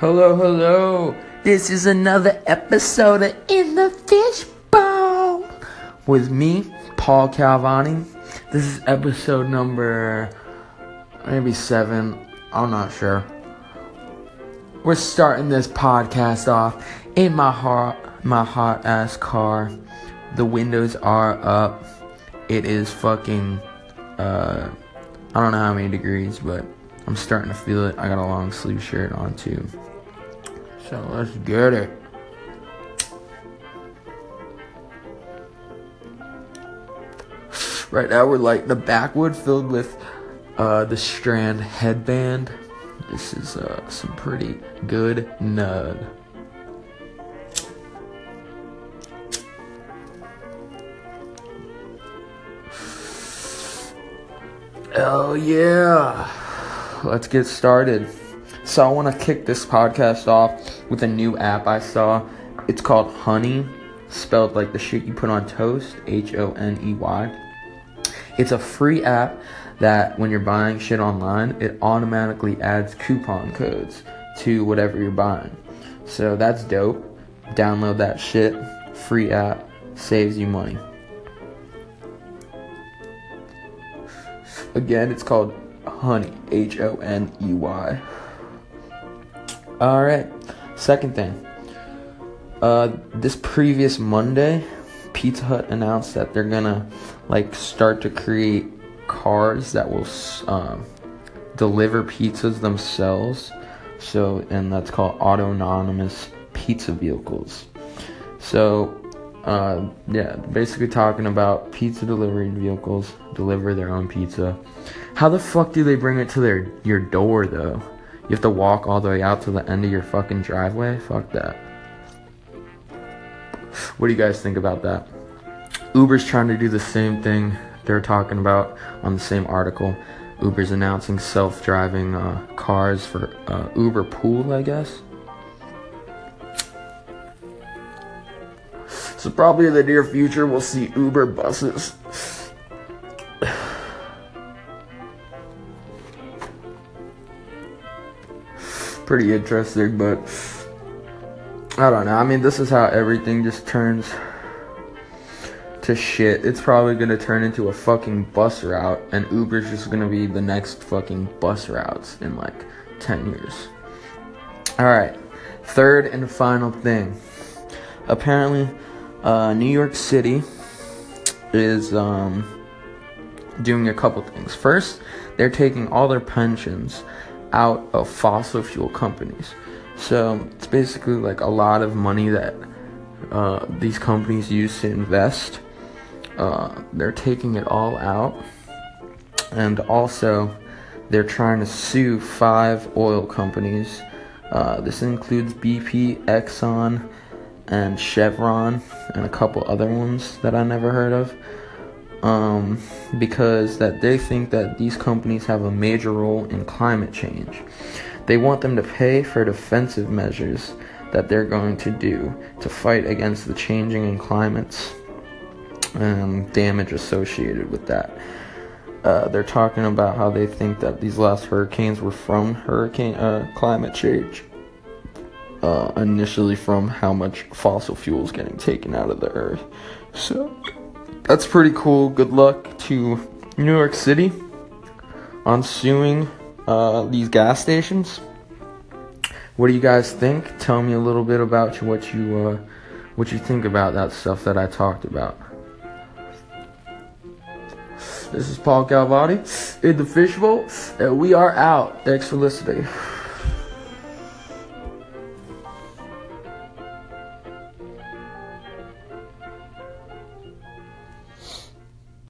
Hello, hello. This is another episode of In the Fishbowl with me, Paul Calvani. This is episode number maybe seven. I'm not sure. We're starting this podcast off in my hot, my hot ass car. The windows are up. It is fucking. Uh, I don't know how many degrees, but I'm starting to feel it. I got a long sleeve shirt on too. So let's get it. Right now we're like the backwood filled with uh, the Strand headband. This is uh, some pretty good nud. Oh yeah. Let's get started. So I want to kick this podcast off with a new app I saw. It's called Honey, spelled like the shit you put on toast, H O N E Y. It's a free app that when you're buying shit online, it automatically adds coupon codes to whatever you're buying. So that's dope. Download that shit. Free app saves you money. Again, it's called Honey, H O N E Y. All right. Second thing. Uh, this previous Monday, Pizza Hut announced that they're gonna like start to create cars that will um, deliver pizzas themselves. So, and that's called autonomous pizza vehicles. So, uh, yeah, basically talking about pizza delivery vehicles deliver their own pizza. How the fuck do they bring it to their your door though? You have to walk all the way out to the end of your fucking driveway? Fuck that. What do you guys think about that? Uber's trying to do the same thing they're talking about on the same article. Uber's announcing self driving uh, cars for uh, Uber Pool, I guess. So, probably in the near future, we'll see Uber buses. Pretty interesting, but I don't know. I mean, this is how everything just turns to shit. It's probably gonna turn into a fucking bus route, and Uber's just gonna be the next fucking bus routes in like 10 years. Alright, third and final thing. Apparently, uh, New York City is um, doing a couple things. First, they're taking all their pensions out of fossil fuel companies. So it's basically like a lot of money that uh, these companies use to invest. Uh, they're taking it all out, and also they're trying to sue five oil companies. Uh, this includes BP, Exxon, and Chevron, and a couple other ones that I never heard of. Um, because that they think that these companies have a major role in climate change. They want them to pay for defensive measures that they're going to do to fight against the changing in climates and damage associated with that. Uh, they're talking about how they think that these last hurricanes were from hurricane uh, climate change. Uh, initially, from how much fossil fuels getting taken out of the earth. So that's pretty cool. Good luck to New York City on suing uh, these gas stations. What do you guys think? Tell me a little bit about what you uh, what you think about that stuff that I talked about. This is Paul Calvati in the fishbowl, and we are out. Thanks for listening.